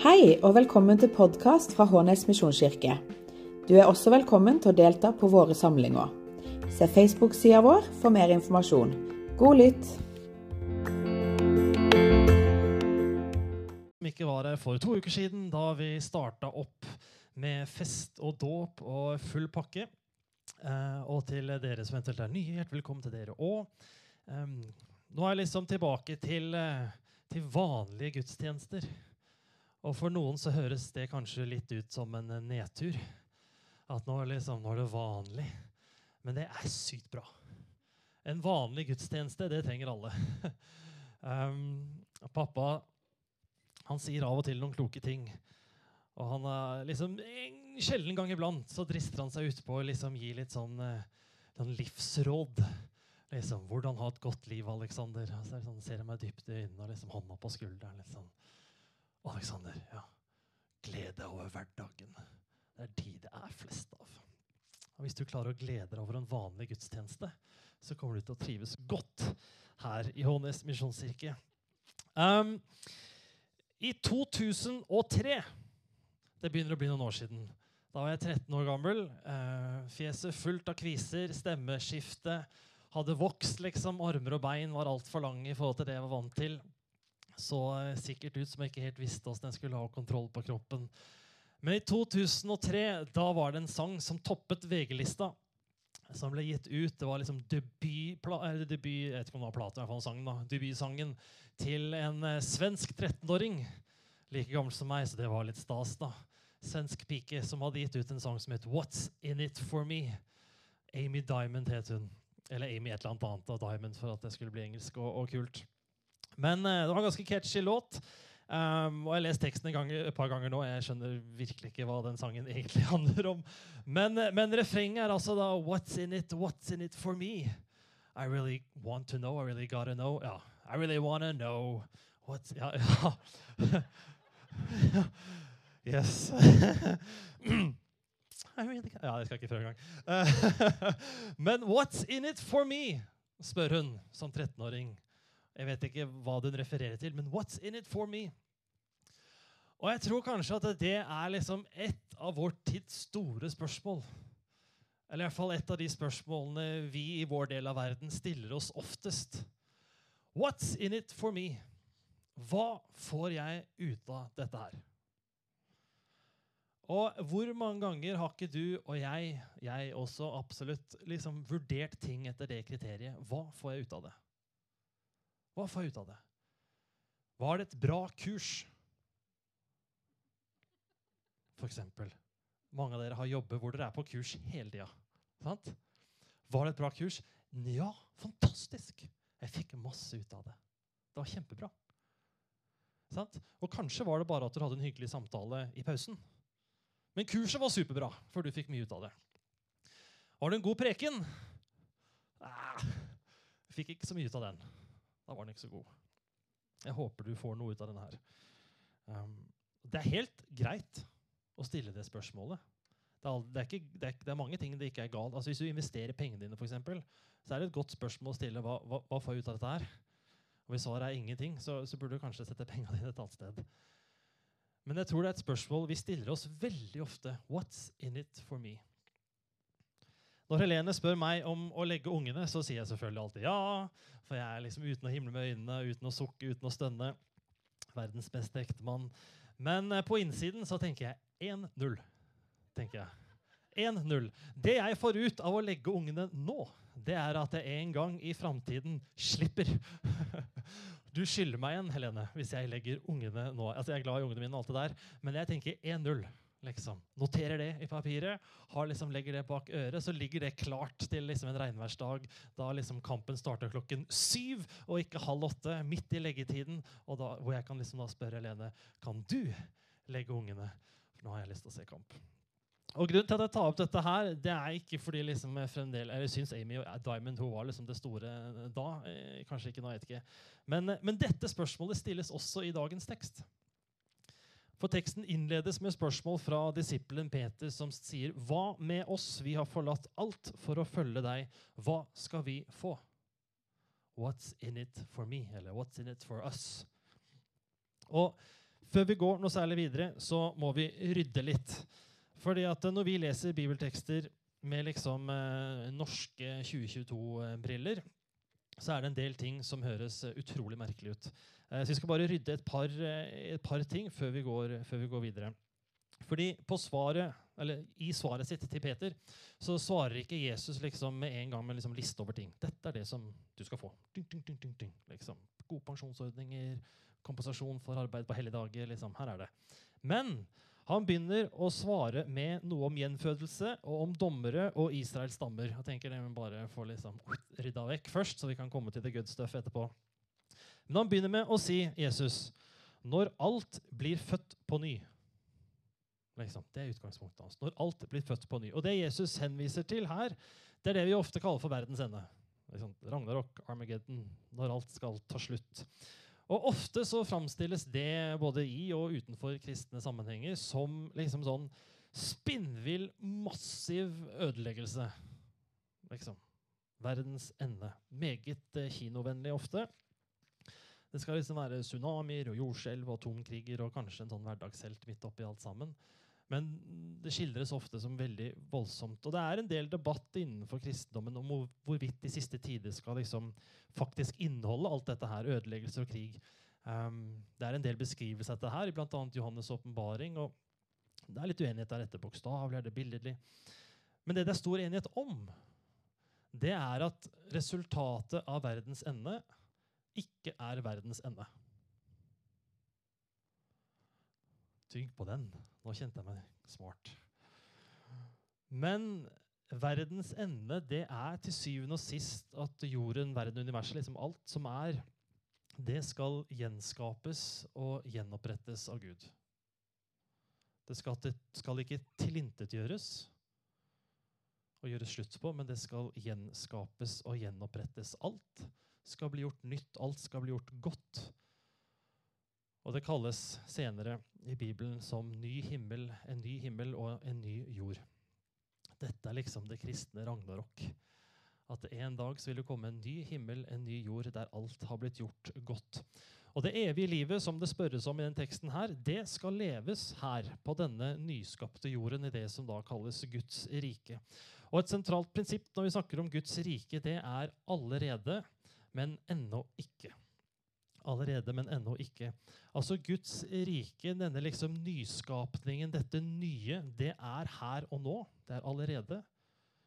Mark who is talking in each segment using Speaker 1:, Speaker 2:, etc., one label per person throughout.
Speaker 1: Hei og velkommen til podkast fra Hånes misjonskirke. Du er også velkommen til å delta på våre samlinger. Se Facebook-sida vår for mer informasjon. God lytt!
Speaker 2: Som ikke var her for to uker siden, da vi starta opp med fest og dåp og full pakke. Eh, og til dere som eventuelt er nye, hjertelig velkommen til dere òg. nå er jeg liksom tilbake til, eh, til vanlige gudstjenester. Og for noen så høres det kanskje litt ut som en eh, nedtur. At nå, liksom, nå er det vanlig. Men det er sykt bra. En vanlig gudstjeneste, det trenger alle. um, pappa han sier av og til noen kloke ting. Og han er liksom, En sjelden gang iblant så drister han seg utpå å liksom gi litt sånn, sånn livsråd. Liksom, 'Hvordan ha et godt liv, Aleksander?' Så sånn, ser jeg meg dypt i øynene og liksom hånda på skulderen. litt sånn. Alexander, ja. Gled deg over hverdagen. Det er de det er flest av. Og Hvis du klarer å glede deg over en vanlig gudstjeneste, så kommer du til å trives godt her i Hånes misjonskirke. Um, I 2003 Det begynner å bli noen år siden. Da var jeg 13 år gammel. Uh, fjeset fullt av kviser, stemmeskifte. Hadde vokst, liksom. Armer og bein var altfor lange i forhold til det jeg var vant til så sikkert ut som jeg ikke helt visste åssen jeg skulle ha kontroll på kroppen. Men i 2003 da var det en sang som toppet VG-lista. Som ble gitt ut. Det var liksom debut, debut jeg vet ikke om det var platen, debutsangen til en eh, svensk 13-åring. Like gammel som meg, så det var litt stas. da. Svensk pike som hadde gitt ut en sang som het What's In It For Me. Amy Diamond het hun. Eller Amy et eller annet annet av Diamond for at det skulle bli engelsk og, og kult. Men uh, det var en ganske catchy låt. Um, og Jeg har lest teksten gang, et par ganger nå. Jeg skjønner virkelig ikke hva den sangen egentlig handler om. Men, uh, men refrenget er altså da What's in it, what's in it for me? I really want to know, I really gotta know. Ja, I really wanna know what's Ja, ja. yes. Really, ja, jeg skal ikke prøve engang. Men what's in it for me? spør hun som 13-åring. Jeg vet ikke hva den refererer til, men 'what's in it for me'? Og jeg tror kanskje at det er liksom et av vår tids store spørsmål. Eller i hvert fall et av de spørsmålene vi i vår del av verden stiller oss oftest. What's in it for me? Hva får jeg ut av dette her? Og hvor mange ganger har ikke du og jeg, jeg også absolutt, liksom vurdert ting etter det kriteriet? Hva får jeg ut av det? Hva får jeg ut av det? Var det et bra kurs? For eksempel. Mange av dere har jobber hvor dere er på kurs hele tida. Var det et bra kurs? Ja, fantastisk! Jeg fikk masse ut av det. Det var kjempebra. Sant? Og kanskje var det bare at dere hadde en hyggelig samtale i pausen. Men kurset var superbra, for du fikk mye ut av det. Var det en god preken? Nei, fikk ikke så mye ut av den. Da var den ikke så god. Jeg håper du får noe ut av denne her. Um, det er helt greit å stille det spørsmålet. Det er, det, er ikke, det, er, det er, mange ting det ikke er galt. Altså Hvis du investerer pengene dine, for eksempel, så er det et godt spørsmål å stille hva, hva, hva får jeg ut av dette her. Og Hvis svaret er ingenting, så, så burde du kanskje sette pengene dine et annet sted. Men jeg tror det er et spørsmål vi stiller oss veldig ofte. What's in it for me? Når Helene spør meg om å legge ungene, så sier jeg selvfølgelig alltid ja. For jeg er liksom uten å himle med øynene, uten å sukke, uten å stønne. Verdens beste ektemann. Men eh, på innsiden så tenker jeg 1-0. tenker jeg. 1-0. Det jeg får ut av å legge ungene nå, det er at jeg en gang i framtiden slipper. Du skylder meg en, Helene, hvis jeg legger ungene nå. Altså, Jeg er glad i ungene mine, og alt det der, men jeg tenker 1-0 liksom. Noterer det i papiret, har liksom, legger det bak øret, så ligger det klart til liksom, en regnværsdag da liksom, kampen starter klokken syv og ikke halv åtte, midt i leggetiden, og da, hvor jeg kan liksom, da spørre Helene kan du legge ungene. For nå har jeg lyst til å se kamp. Og Grunnen til at jeg tar opp dette, her, det er ikke fordi liksom jeg fremdeles, jeg syns Amy og Diamond hun var liksom det store da. Eh, kanskje ikke nå, jeg vet ikke. Men, men dette spørsmålet stilles også i dagens tekst. For teksten innledes med spørsmål fra disippelen Peter, som sier, 'Hva med oss? Vi har forlatt alt for å følge deg. Hva skal vi få?' What's in it for me? Eller what's in it for us? Og før vi går noe særlig videre, så må vi rydde litt. Fordi at når vi leser bibeltekster med liksom eh, norske 2022-briller, så er det en del ting som høres eh, utrolig merkelig ut. Eh, så vi skal bare rydde et par, eh, et par ting før vi, går, før vi, går, videre. Fordi svaret, I svaret sitt til Peter så svarer ikke Jesus liksom med en gang med liksom liste over ting. Dette er det som du skal få. Ding, ding, ding, liksom. Gode pensjonsordninger, kompensasjon for arbeid på hellige dager. Liksom. Her er det. Men han begynner å svare med noe om gjenfødelse og om dommere og Israels stammer. Jeg tenker det vi bare får liksom rydda vekk først, så vi kan komme til det good stuff etterpå. Men han begynner med å si Jesus, når alt blir født på ny. Det er utgangspunktet hans. Når alt blir født på ny. Og det Jesus henviser til her, det er det vi ofte kaller for verdens ende. Liksom. Ragnarok, Armageddon, når alt skal ta slutt. Og Ofte så framstilles det både i og utenfor kristne sammenhenger som liksom sånn spinnvill, massiv ødeleggelse. Liksom. Verdens ende. Meget eh, kinovennlig ofte. Det skal liksom være tsunamier og jordskjelv og atomkriger og kanskje en sånn hverdagshelt midt oppi alt sammen. Men det skildres ofte som veldig voldsomt. Og det er en del debatt innenfor kristendommen om hvorvidt de siste tider skal liksom faktisk inneholde alt dette her, ødeleggelser og krig. Um, det er en del beskrivelser av dette her, i bl.a. Johannes' åpenbaring. Det er litt uenighet der etter bokstavelig, er det billedlig. Men det det er stor enighet om, det er at resultatet av verdens ende ikke er verdens ende. Tygg på den. Nå kjente jeg meg smart. Men verdens ende det er til syvende og sist at jorden, verden, universet, liksom alt som er, det skal gjenskapes og gjenopprettes av Gud. Det skal, det skal ikke tilintetgjøres og gjøres slutt på, men det skal gjenskapes og gjenopprettes. Alt skal bli gjort nytt, alt skal bli gjort godt. Og det kalles senere i Bibelen som ny himmel, en ny himmel og en ny jord. Dette er liksom det kristne ragnarok. At en dag så vil det komme en ny himmel, en ny jord, der alt har blitt gjort godt. Og Det evige livet som det spørres om i den teksten, her, det skal leves her, på denne nyskapte jorden, i det som da kalles Guds rike. Og Et sentralt prinsipp når vi snakker om Guds rike, det er allerede, men ennå ikke allerede, men ennå ikke. Altså Guds rike, denne liksom nyskapningen, dette nye, det er her og nå. Det er allerede.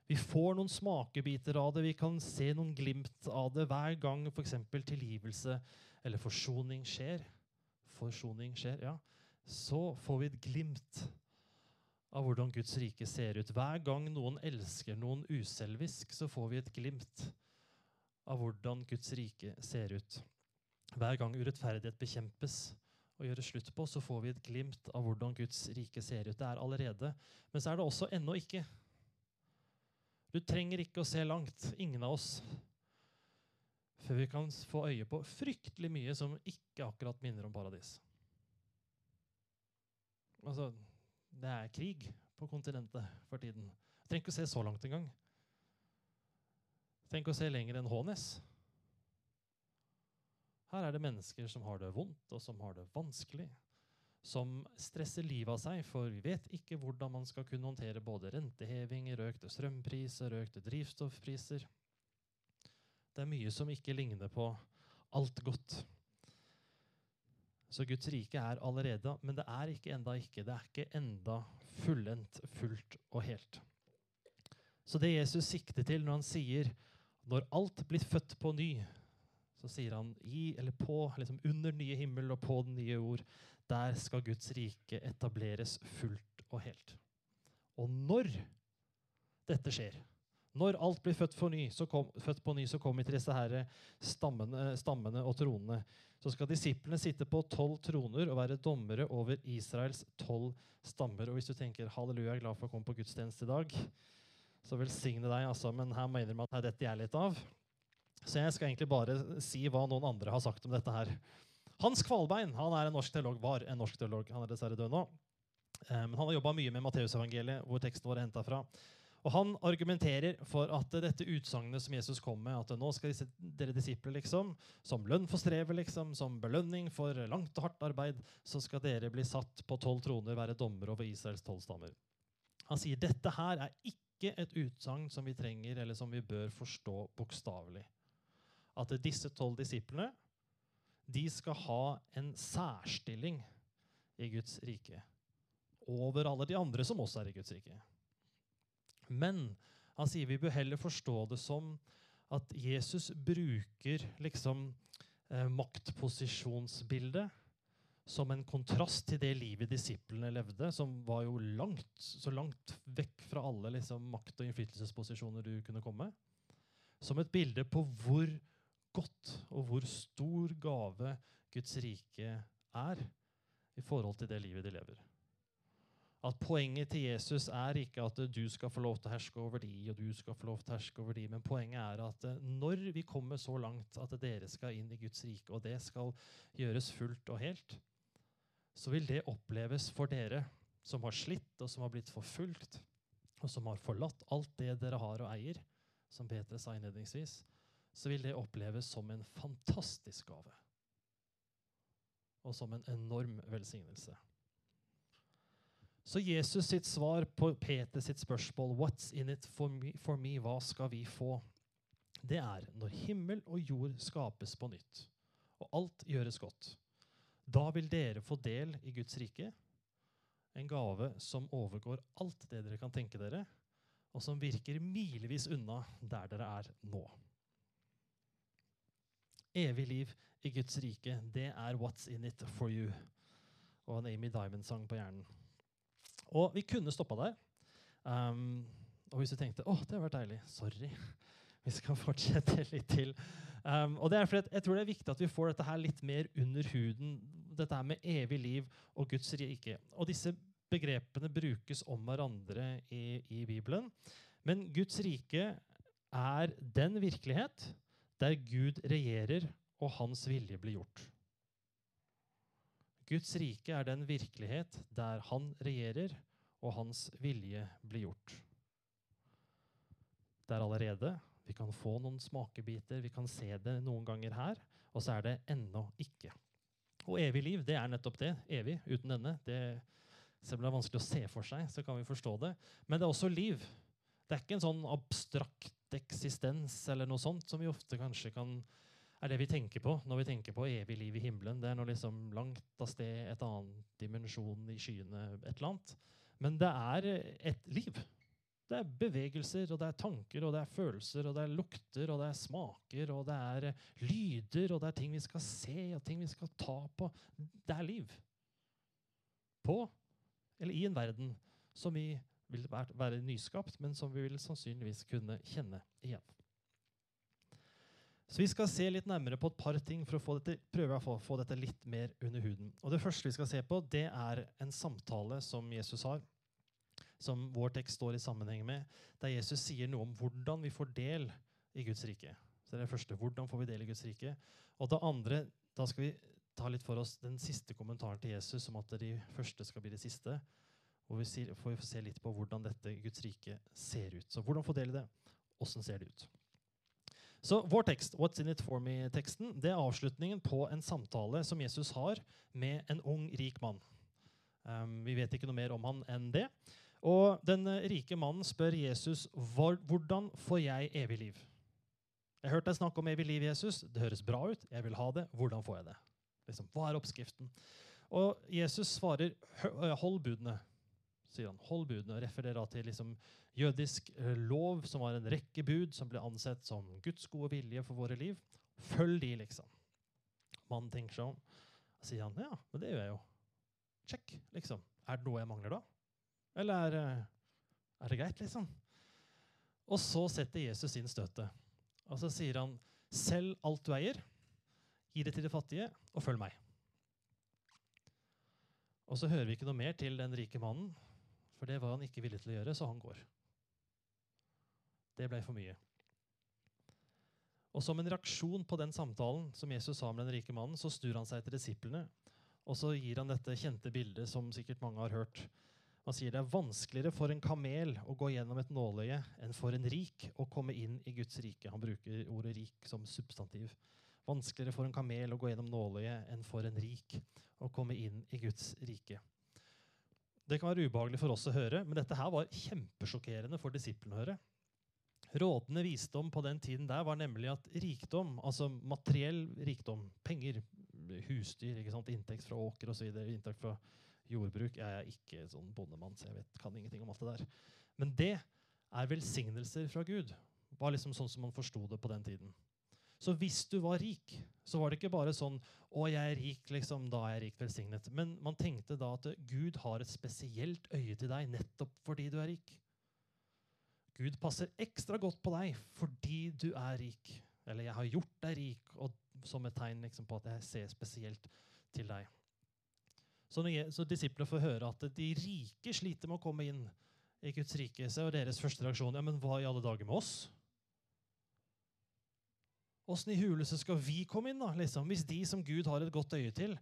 Speaker 2: Vi får noen smakebiter av det, vi kan se noen glimt av det hver gang f.eks. tilgivelse eller forsoning skjer. Forsoning skjer, ja. Så får vi et glimt av hvordan Guds rike ser ut. Hver gang noen elsker noen uselvisk, så får vi et glimt av hvordan Guds rike ser ut. Hver gang urettferdighet bekjempes og gjøres slutt på, så får vi et glimt av hvordan Guds rike ser ut. Det er allerede, men så er det også ennå ikke. Du trenger ikke å se langt, ingen av oss, før vi kan få øye på fryktelig mye som ikke akkurat minner om paradis. Altså, det er krig på kontinentet for tiden. Du trenger ikke å se så langt engang. Ikke å se lenger enn Hånes. Her er det mennesker som har det vondt, og som har det vanskelig. Som stresser livet av seg, for vi vet ikke hvordan man skal kunne håndtere både rentehevinger, økte strømpriser, økte drivstoffpriser. Det er mye som ikke ligner på alt godt. Så Guds rike er allerede, men det er ikke enda ikke. Det er ikke enda fullendt, fullt og helt. Så det Jesus sikter til når han sier 'når alt blir født på ny', så sier han i eller på, liksom under nye himmel og på den nye jord, der skal Guds rike etableres fullt og helt. Og når dette skjer, når alt blir født, ny, kom, født på ny, så kommer til disse herre stammene, stammene og tronene. Så skal disiplene sitte på tolv troner og være dommere over Israels tolv stammer. Og hvis du tenker halleluja, jeg er glad for å komme på gudstjeneste i dag, så velsigne deg, altså, men her må jeg innrømme at her detter jeg litt av. Så jeg skal egentlig bare si hva noen andre har sagt om dette her. Hans Kvalbein han er en norsk teolog, var en norsk teolog. Han er dessverre død nå. Eh, men han har jobba mye med Matteusevangeliet, hvor teksten vår er henta fra. Og Han argumenterer for at dette utsagnet som Jesus kom med, at nå skal disse, dere disipler liksom, som lønn for strevet, liksom, som belønning for langt og hardt arbeid, så skal dere bli satt på tolv troner, være dommer over Israels tolv stammer. Han sier dette her er ikke et utsagn som vi trenger, eller som vi bør forstå bokstavelig. At disse tolv disiplene de skal ha en særstilling i Guds rike over alle de andre som også er i Guds rike. Men han sier vi bør heller forstå det som at Jesus bruker liksom eh, maktposisjonsbildet som en kontrast til det livet disiplene levde, som var jo langt, så langt vekk fra alle liksom, makt- og innflytelsesposisjoner du kunne komme. Som et bilde på hvor godt og hvor stor gave Guds rike er i forhold til det livet de lever. At poenget til Jesus er ikke at du skal få lov til å herske over de, og du skal få lov til å herske over de, men poenget er at eh, når vi kommer så langt at dere skal inn i Guds rike, og det skal gjøres fullt og helt, så vil det oppleves for dere som har slitt, og som har blitt forfulgt, og som har forlatt alt det dere har og eier, som Peter sa innledningsvis, så vil det oppleves som en fantastisk gave. Og som en enorm velsignelse. Så Jesus sitt svar på Peter sitt spørsmål 'What's in it for me, for me? Hva skal vi få?' Det er når himmel og jord skapes på nytt, og alt gjøres godt. Da vil dere få del i Guds rike, en gave som overgår alt det dere kan tenke dere, og som virker milevis unna der dere er nå. Evig liv i Guds rike, det er 'What's in it for you?' og en Amy Diamond-sang på hjernen. Og vi kunne stoppa der. Um, og hvis du tenkte å, det har vært deilig Sorry. Vi skal fortsette litt til. Um, og det er fordi Jeg tror det er viktig at vi får dette her litt mer under huden. Dette her med evig liv og Guds rike. Og disse begrepene brukes om hverandre i, i Bibelen. Men Guds rike er den virkelighet der Gud regjerer og hans vilje blir gjort. Guds rike er den virkelighet der han regjerer, og hans vilje blir gjort. Det er allerede. Vi kan få noen smakebiter, vi kan se det noen ganger her, og så er det ennå ikke. Og evig liv, det er nettopp det. Evig, uten ende. Det, selv om det er vanskelig å se for seg, så kan vi forstå det. Men det er også liv. Det er ikke en sånn abstrakt eksistens eller noe sånt som vi ofte kanskje kan er det vi tenker på når vi tenker på evig liv i himmelen. Det er noe liksom langt av sted, et annet dimensjon i skyene, et eller annet. Men det er et liv. Det er bevegelser, og det er tanker, og det er følelser, og det er lukter, og det er smaker, og det er lyder, og det er ting vi skal se, og ting vi skal ta på. Det er liv. På, eller i en verden som vi vil være nyskapt, men som vi vil sannsynligvis kunne kjenne igjen. Så Vi skal se litt nærmere på et par ting for å dette, prøve å få dette litt mer under huden. Og Det første vi skal se på, det er en samtale som Jesus har, som vår tekst står i sammenheng med, der Jesus sier noe om hvordan vi får del i Guds rike. Så det er det første. Hvordan får vi del i Guds rike? Og det andre, da skal vi ta litt for oss den siste kommentaren til Jesus om at de første skal bli de siste. Hvor vi får se litt på hvordan dette Guds rike ser ut. Så hvordan få del i det? Åssen ser det ut? Så vår tekst, What's in it for me-teksten, det er avslutningen på en samtale som Jesus har med en ung, rik mann. Um, vi vet ikke noe mer om han enn det. Og Den rike mannen spør Jesus hvordan får jeg evig liv. Jeg hørte deg snakke om evig liv, Jesus. Det høres bra ut. Jeg vil ha det. Hvordan får jeg det? Liksom, hva er oppskriften? Og Jesus svarer hold budene. sier han. Hold budene, og refererer til liksom, jødisk eh, lov, som var en rekke bud som ble ansett som Guds gode vilje for våre liv. Følg de, liksom. Mannen tenker seg om. Sier han ja, men det gjør jeg jo. Check, liksom. Er det noe jeg mangler da? Eller er, eh, er det greit, liksom? Og så setter Jesus inn støtet. Og så sier han, selg alt du eier, gi det til de fattige, og følg meg. Og så hører vi ikke noe mer til den rike mannen, for det var han ikke villig til å gjøre, så han går. Det ble for mye. Og Som en reaksjon på den samtalen som Jesus sa med den rike mannen, så snur han seg til disiplene og så gir han dette kjente bildet som sikkert mange har hørt. Han sier det er vanskeligere for en kamel å gå gjennom et nåløye enn for en rik å komme inn i Guds rike. Han bruker ordet rik som substantiv. Vanskeligere for en kamel å gå gjennom nåløyet enn for en rik å komme inn i Guds rike. Det kan være ubehagelig for oss å høre, men dette her var kjempesjokkerende for disiplene å høre. Rådende visdom på den tiden der var nemlig at rikdom, altså materiell rikdom, penger, husdyr, inntekt fra åker osv., inntekt fra jordbruk Jeg er ikke sånn bondemann, så jeg vet, kan ingenting om alt det der. Men det er velsignelser fra Gud. var liksom sånn som man forsto det på den tiden. Så hvis du var rik, så var det ikke bare sånn 'Å, jeg er rik, liksom, da er jeg rikt velsignet'. Men man tenkte da at Gud har et spesielt øye til deg nettopp fordi du er rik. Gud passer ekstra godt på deg fordi du er rik. Eller 'jeg har gjort deg rik', og som et tegn liksom, på at jeg ser spesielt til deg. Så, så disiplene får høre at de rike sliter med å komme inn i Guds rike, så er deres første reaksjon ja, men hva i alle dager med oss? Åssen i huleste skal vi komme inn, da? Liksom? Hvis de som Gud har et godt øye til,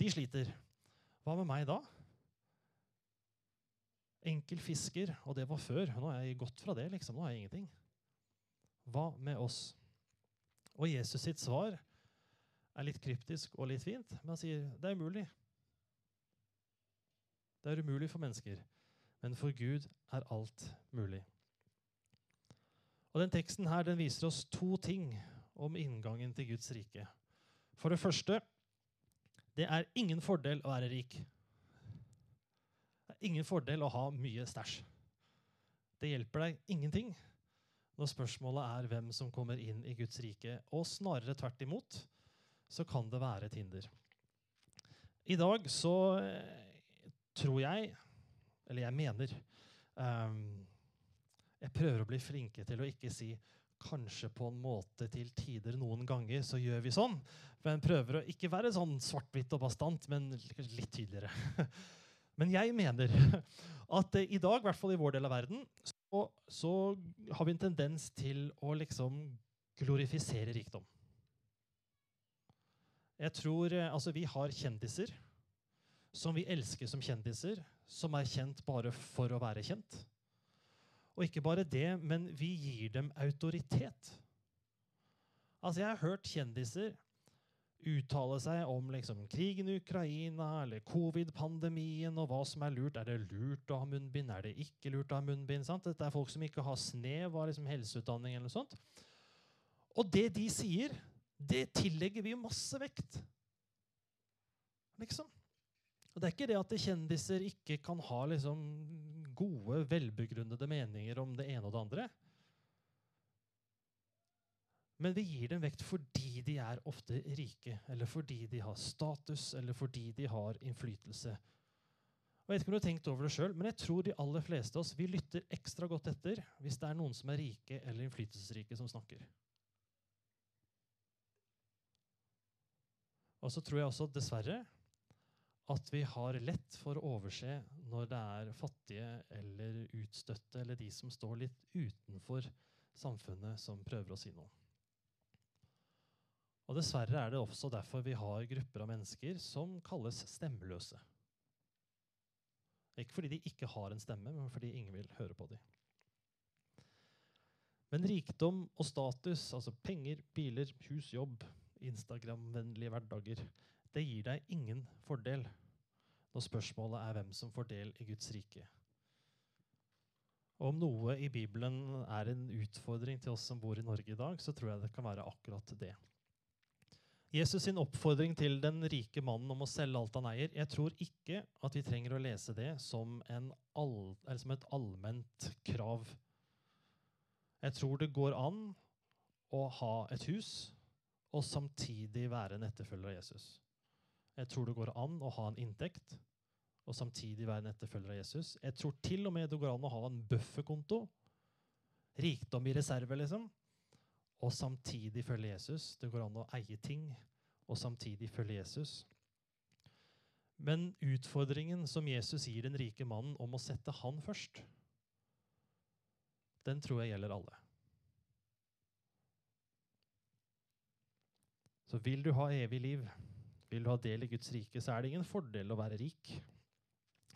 Speaker 2: de sliter. Hva med meg da? Enkel fisker, og det var før. Nå er jeg gått fra det. liksom. Nå er jeg ingenting. Hva med oss? Og Jesus sitt svar er litt kryptisk og litt fint, men han sier det er umulig. Det er umulig for mennesker, men for Gud er alt mulig. Og den Teksten her, den viser oss to ting om inngangen til Guds rike. For det første det er ingen fordel å være rik. Det er ingen fordel å ha mye stæsj. Det hjelper deg ingenting når spørsmålet er hvem som kommer inn i Guds rike. Og snarere tvert imot så kan det være et hinder. I dag så tror jeg, eller jeg mener um, Jeg prøver å bli flinke til å ikke si kanskje på en måte til tider noen ganger så gjør vi sånn. Men prøver å ikke være sånn svart-hvitt og bastant, men litt tydeligere. Men jeg mener at i dag, i hvert fall i vår del av verden, så, så har vi en tendens til å liksom glorifisere rikdom. Jeg tror, eh, altså Vi har kjendiser som vi elsker som kjendiser, som er kjent bare for å være kjent. Og ikke bare det, men vi gir dem autoritet. Altså, Jeg har hørt kjendiser uttale seg om liksom, krigen i Ukraina eller covid-pandemien og hva som er lurt. Er det lurt å ha munnbind? Er det ikke lurt å ha munnbind? Sant? Dette er folk som ikke har snev av liksom, helseutdanning. eller noe sånt. Og det de sier, det tillegger vi masse vekt. Liksom. Og Det er ikke det at kjendiser ikke kan ha liksom gode, velbegrunnede meninger om det ene og det andre. Men vi gir dem vekt fordi de er ofte rike, eller fordi de har status, eller fordi de har innflytelse. Og jeg vet ikke om du har tenkt over det selv, men jeg tror de aller fleste av oss vi lytter ekstra godt etter hvis det er noen som er rike eller innflytelsesrike, som snakker. Og så tror jeg også, dessverre, at vi har lett for å overse når det er fattige eller utstøtte eller de som står litt utenfor samfunnet, som prøver å si noe. Og Dessverre er det også derfor vi har grupper av mennesker som kalles stemmeløse. Ikke fordi de ikke har en stemme, men fordi ingen vil høre på dem. Men rikdom og status, altså penger, biler, hus, jobb, Instagram-vennlige hverdager, det gir deg ingen fordel når spørsmålet er hvem som får del i Guds rike. Og om noe i Bibelen er en utfordring til oss som bor i Norge i dag, så tror jeg det kan være akkurat det. Jesus sin oppfordring til den rike mannen om å selge alt han eier Jeg tror ikke at vi trenger å lese det som, all, som et allment krav. Jeg tror det går an å ha et hus og samtidig være en etterfølger av Jesus. Jeg tror det går an å ha en inntekt og samtidig være en etterfølger av Jesus. Jeg tror til og med det går an å ha en bufferkonto, rikdom i reserve, liksom, og samtidig følge Jesus. Det går an å eie ting og samtidig følge Jesus. Men utfordringen som Jesus gir den rike mannen om å sette han først, den tror jeg gjelder alle. Så vil du ha evig liv, vil du ha del i Guds rike, så er det ingen fordel å være rik.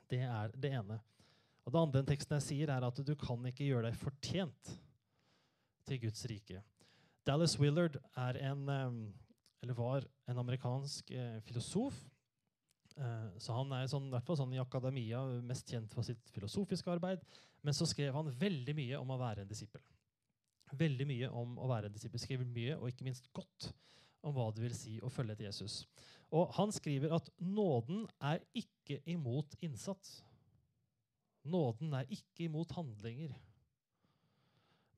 Speaker 2: Det er det ene. Og Det andre den teksten jeg sier, er at du kan ikke gjøre deg fortjent til Guds rike. Dallas Willard er en, eller var en amerikansk eh, filosof. Eh, så Han er sånn, i hvert fall sånn i akademia mest kjent for sitt filosofiske arbeid. Men så skrev han veldig mye om å være en disippel. Veldig mye om å være en disippel. Skriver mye, og ikke minst godt, om hva det vil si å følge etter Jesus. Og Han skriver at nåden er ikke imot innsats. Nåden er ikke imot handlinger,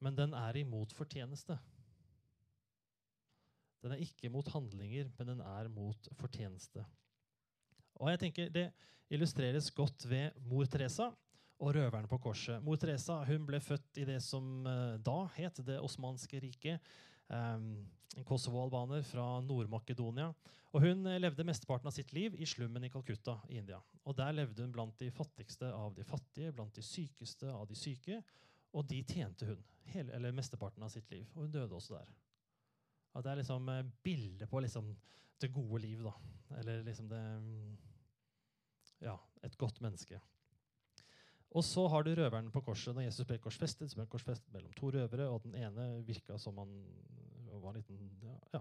Speaker 2: men den er imot fortjeneste. Den er ikke mot handlinger, men den er mot fortjeneste. Og jeg tenker Det illustreres godt ved mor Teresa og røverne på korset. Mor Teresa hun ble født i det som uh, da het Det osmanske riket. Um, en Kosovo-albaner fra Nord-Makedonia. Og Hun eh, levde mesteparten av sitt liv i slummen i Calcutta i India. Og Der levde hun blant de fattigste av de fattige, blant de sykeste av de syke. Og de tjente hun hele, eller mesteparten av sitt liv. Og hun døde også der. Og Det er liksom eh, bildet på liksom det gode liv. da. Eller liksom det mm, Ja, et godt menneske. Og så har du røveren på korset. Når Jesus ble korsfestet, ble han korsfestet mellom to røvere, og den ene virka som han var en liten ja,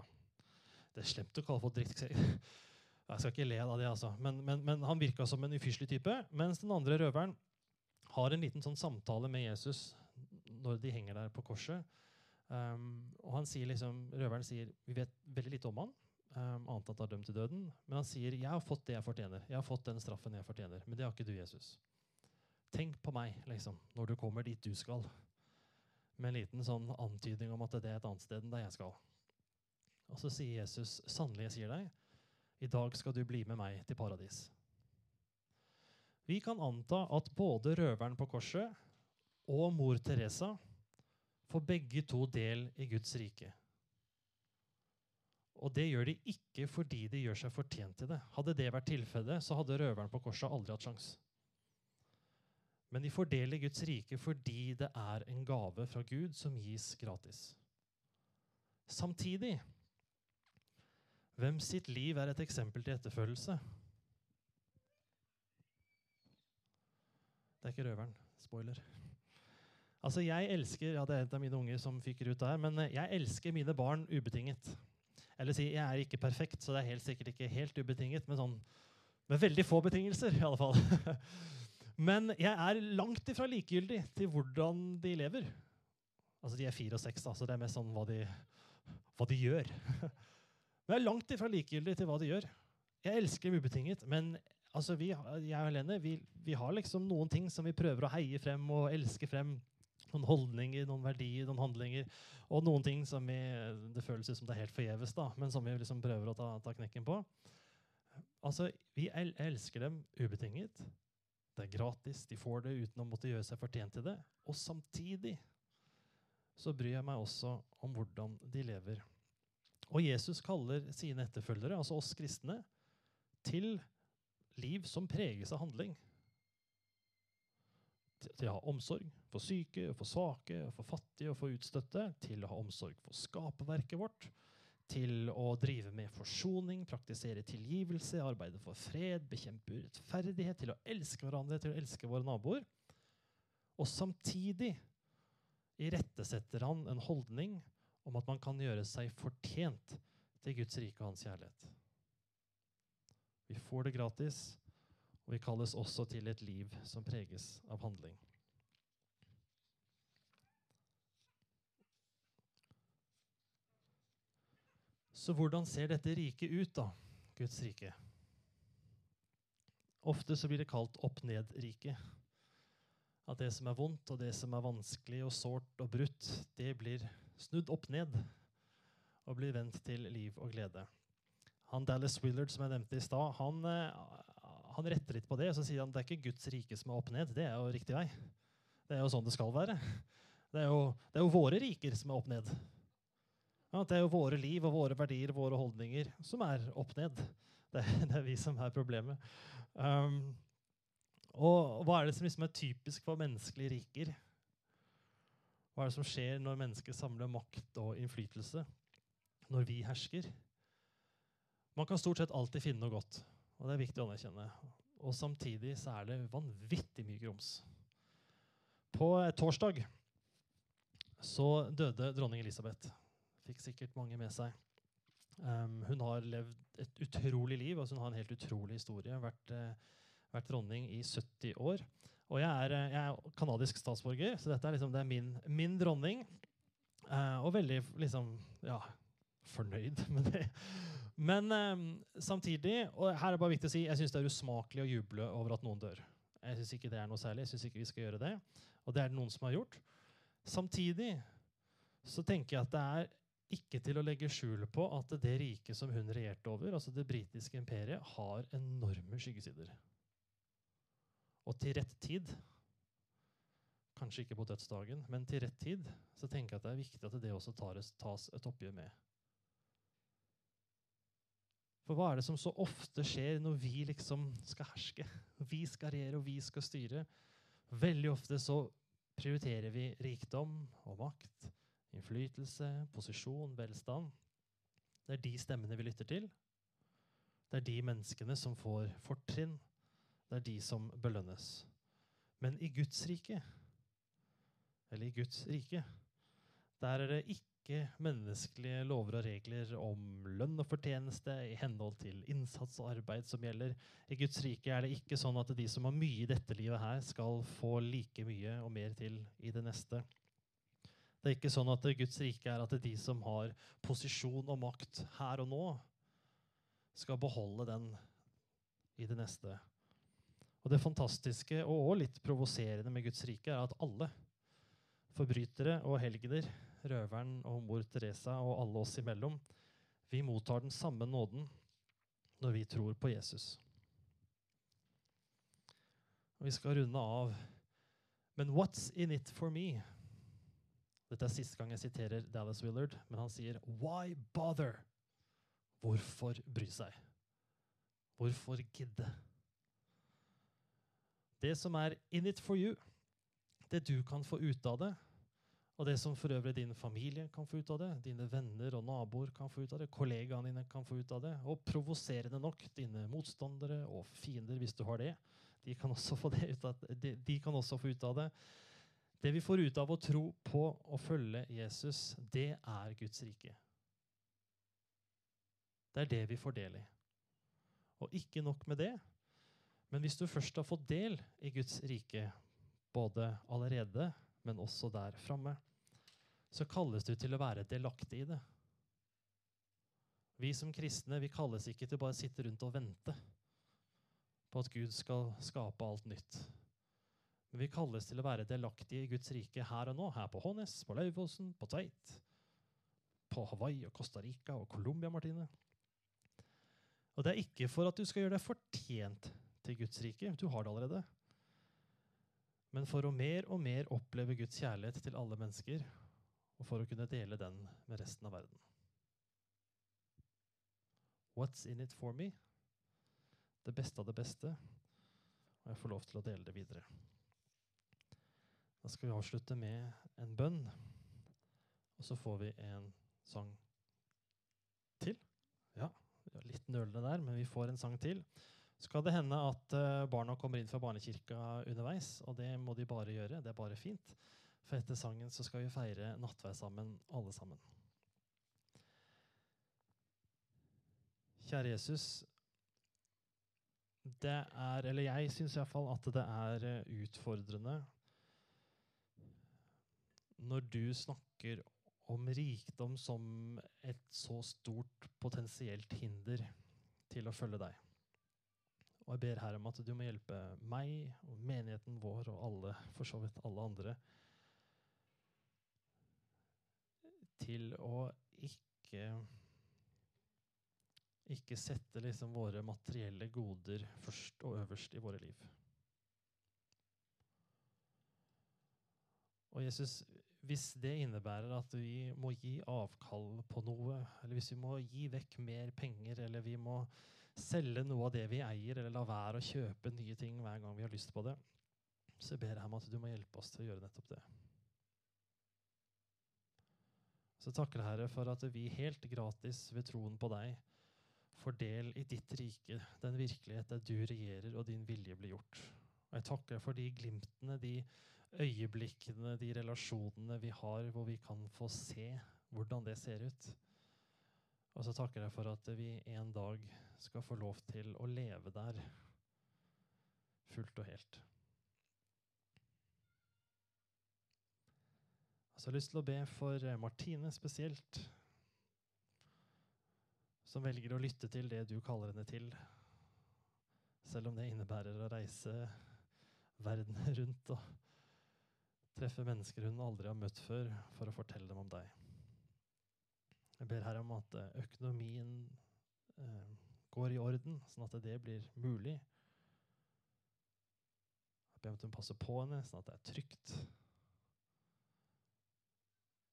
Speaker 2: Det er slemt å kalle folk drittsekker. Jeg skal ikke le av det, altså. Men, men, men han virka som en ufyselig type. Mens den andre røveren har en liten sånn samtale med Jesus når de henger der på korset. Um, og han sier liksom, Røveren sier vi vet veldig lite om han, um, annet enn at han er dømt til døden. Men han sier jeg har fått det jeg fortjener. Jeg har fått den straffen jeg fortjener. Men det har ikke du, Jesus. Tenk på meg liksom, når du kommer dit du skal. Med en liten sånn antydning om at det er et annet sted enn der jeg skal. Og så sier Jesus, sannelig, jeg sier deg, i dag skal du bli med meg til paradis. Vi kan anta at både røveren på korset og mor Teresa får begge to del i Guds rike. Og det gjør de ikke fordi de gjør seg fortjent til det. Hadde det vært tilfellet, så hadde røveren på korset aldri hatt sjans. Men de får del i Guds rike fordi det er en gave fra Gud som gis gratis. Samtidig hvem sitt liv er et eksempel til etterfølgelse? Det er ikke røveren. Spoiler. Altså, Jeg elsker ja, det er et av mine unger som fyker ut der, men eh, jeg elsker mine barn ubetinget. Eller si, Jeg er ikke perfekt, så det er helt sikkert ikke helt ubetinget, men sånn, med veldig få betingelser. i alle fall. Men jeg er langt ifra likegyldig til hvordan de lever. Altså, De er fire og seks, da, så det er mest sånn hva de, hva de gjør. Men jeg er langt ifra likegyldig til hva de gjør. Jeg elsker dem ubetinget, men altså, vi, jeg og Helene vi, vi, har liksom noen ting som vi prøver å heie frem og elske frem. Noen holdninger, noen verdier, noen handlinger. Og noen ting som vi, det føles ut som det er helt forgjeves, men som vi liksom prøver å ta, ta knekken på. Altså, Vi el elsker dem ubetinget. Det er gratis, de får det uten å måtte gjøre seg fortjent til det. Og samtidig så bryr jeg meg også om hvordan de lever. Og Jesus kaller sine etterfølgere, altså oss kristne, til liv som preges av handling. Til, å ha omsorg for syke, for svake, for fattige og for utstøtte. Til å ha omsorg for skaperverket vårt til å drive med forsoning, praktisere tilgivelse, arbeide for fred, bekjempe urettferdighet, til å elske hverandre, til å elske våre naboer. Og samtidig irettesetter han en holdning om at man kan gjøre seg fortjent til Guds rike og hans kjærlighet. Vi får det gratis, og vi kalles også til et liv som preges av handling. Så hvordan ser dette riket ut, da? Guds rike. Ofte så blir det kalt opp-ned-riket. At det som er vondt og det som er vanskelig og sårt og brutt, det blir snudd opp ned og blir vendt til liv og glede. Han Dallas Willard som jeg nevnte i stad, han, eh, han, retter litt på det. og så sier han det er ikke Guds rike som er opp ned. Det er jo riktig vei. Det er jo sånn det skal være. Det er jo, det er jo våre riker som er opp ned. Ja, det er jo våre liv og våre verdier og våre holdninger som er opp ned. Det, det er vi som er problemet. Um, og hva er det som liksom er typisk for menneskelige riker? Hva er det som skjer når mennesker samler makt og innflytelse? Når vi hersker? Man kan stort sett alltid finne noe godt, og det er viktig å anerkjenne. Og samtidig så er det vanvittig mye grums. På torsdag så døde dronning Elisabeth. Fikk sikkert mange med seg. Um, hun har levd et utrolig liv. altså Hun har en helt utrolig historie. Vært, uh, vært dronning i 70 år. Og jeg er, uh, er kanadisk statsborger, så dette er, liksom, det er min, min dronning. Uh, og veldig liksom, ja, fornøyd med det. Men um, samtidig, og her er det bare viktig å si, jeg syns det er usmakelig å juble over at noen dør. Jeg syns ikke det er noe særlig. Jeg synes ikke vi skal gjøre det. Og det er det noen som har gjort. Samtidig så tenker jeg at det er ikke til å legge skjul på at det riket som hun regjerte over, altså det britiske imperiet, har enorme skyggesider. Og til rett tid, kanskje ikke på dødsdagen, men til rett tid, så tenker jeg at det er viktig at det også tas, et oppgjør med. For hva er det som så ofte skjer når vi liksom skal herske? Vi skal regjere, og vi skal styre. Veldig ofte så prioriterer vi rikdom og makt Innflytelse, posisjon, velstand. Det er de stemmene vi lytter til. Det er de menneskene som får fortrinn. Det er de som belønnes. Men i Guds rike, eller i Guds rike, der er det ikke menneskelige lover og regler om lønn og fortjeneste i henhold til innsats og arbeid som gjelder. I Guds rike er det ikke sånn at de som har mye i dette livet her, skal få like mye og mer til i det neste. Det er ikke sånn at Guds rike er at de som har posisjon og makt her og nå, skal beholde den i det neste. Og Det fantastiske og litt provoserende med Guds rike er at alle, forbrytere og helgener, røveren og mor Teresa og alle oss imellom, vi mottar den samme nåden når vi tror på Jesus. Og Vi skal runde av. Men what's in it for me? Dette er siste gang jeg siterer Dallas Willard, men han sier Why bother? Hvorfor bry seg? Hvorfor gidde? Det som er in it for you, det du kan få ut av det, og det som for øvrig din familie kan få ut av det, dine venner og naboer kan få ut av det, kollegaene dine kan få ut av det, og provoserende nok dine motstandere og fiender, hvis du har det, de kan også få, det ut av, de, de kan også få ut av det. Det vi får ut av å tro på og følge Jesus, det er Guds rike. Det er det vi får del i. Og ikke nok med det, men hvis du først har fått del i Guds rike, både allerede, men også der framme, så kalles du til å være delaktig i det. Vi som kristne vi kalles ikke til bare å sitte rundt og vente på at Gud skal skape alt nytt. Men vi kalles til å være delaktige i Guds rike her og nå. Her på Hånes, på Lauvåsen, på Tveit, på Hawaii og Costa Rica og Colombia, Martine. Og det er ikke for at du skal gjøre deg fortjent til Guds rike. Du har det allerede. Men for å mer og mer oppleve Guds kjærlighet til alle mennesker, og for å kunne dele den med resten av verden. What's in it for me? Det beste av det beste. Og jeg får lov til å dele det videre. Da skal vi avslutte med en bønn, og så får vi en sang til. Ja, litt nølende der, men vi får en sang til. Skal det hende at uh, barna kommer inn fra barnekirka underveis, og det må de bare gjøre. Det er bare fint. For etter sangen så skal vi feire nattverd sammen, alle sammen. Kjære Jesus. Det er, eller jeg syns iallfall at det er eh, utfordrende når du snakker om rikdom som et så stort potensielt hinder til å følge deg. Og jeg ber her om at du må hjelpe meg og menigheten vår og alle, for så vidt alle andre til å ikke ikke sette liksom våre materielle goder først og øverst i våre liv. Og Jesus, hvis det innebærer at vi må gi avkall på noe, eller hvis vi må gi vekk mer penger, eller vi må selge noe av det vi eier, eller la være å kjøpe nye ting hver gang vi har lyst på det, så ber jeg om at du må hjelpe oss til å gjøre nettopp det. Så takker Herre for at vi helt gratis ved troen på deg får del i ditt rike, den virkelighet der du regjerer og din vilje blir gjort. Og jeg takker for de glimtene, de øyeblikkene, de relasjonene vi har, hvor vi kan få se hvordan det ser ut. Og så takker jeg for at vi en dag skal få lov til å leve der fullt og helt. Og så har jeg lyst til å be for Martine spesielt, som velger å lytte til det du kaller henne til, selv om det innebærer å reise verden rundt og treffe mennesker hun aldri har møtt før, for å fortelle dem om deg. Jeg ber her om at eh, økonomien eh, går i orden, sånn at det blir mulig. Jeg ber om at hun passer på henne, sånn at det er trygt.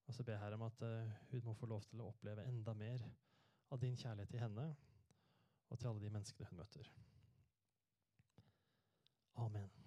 Speaker 2: Og så ber jeg her om at uh, hun må få lov til å oppleve enda mer av din kjærlighet til henne og til alle de menneskene hun møter. Amen.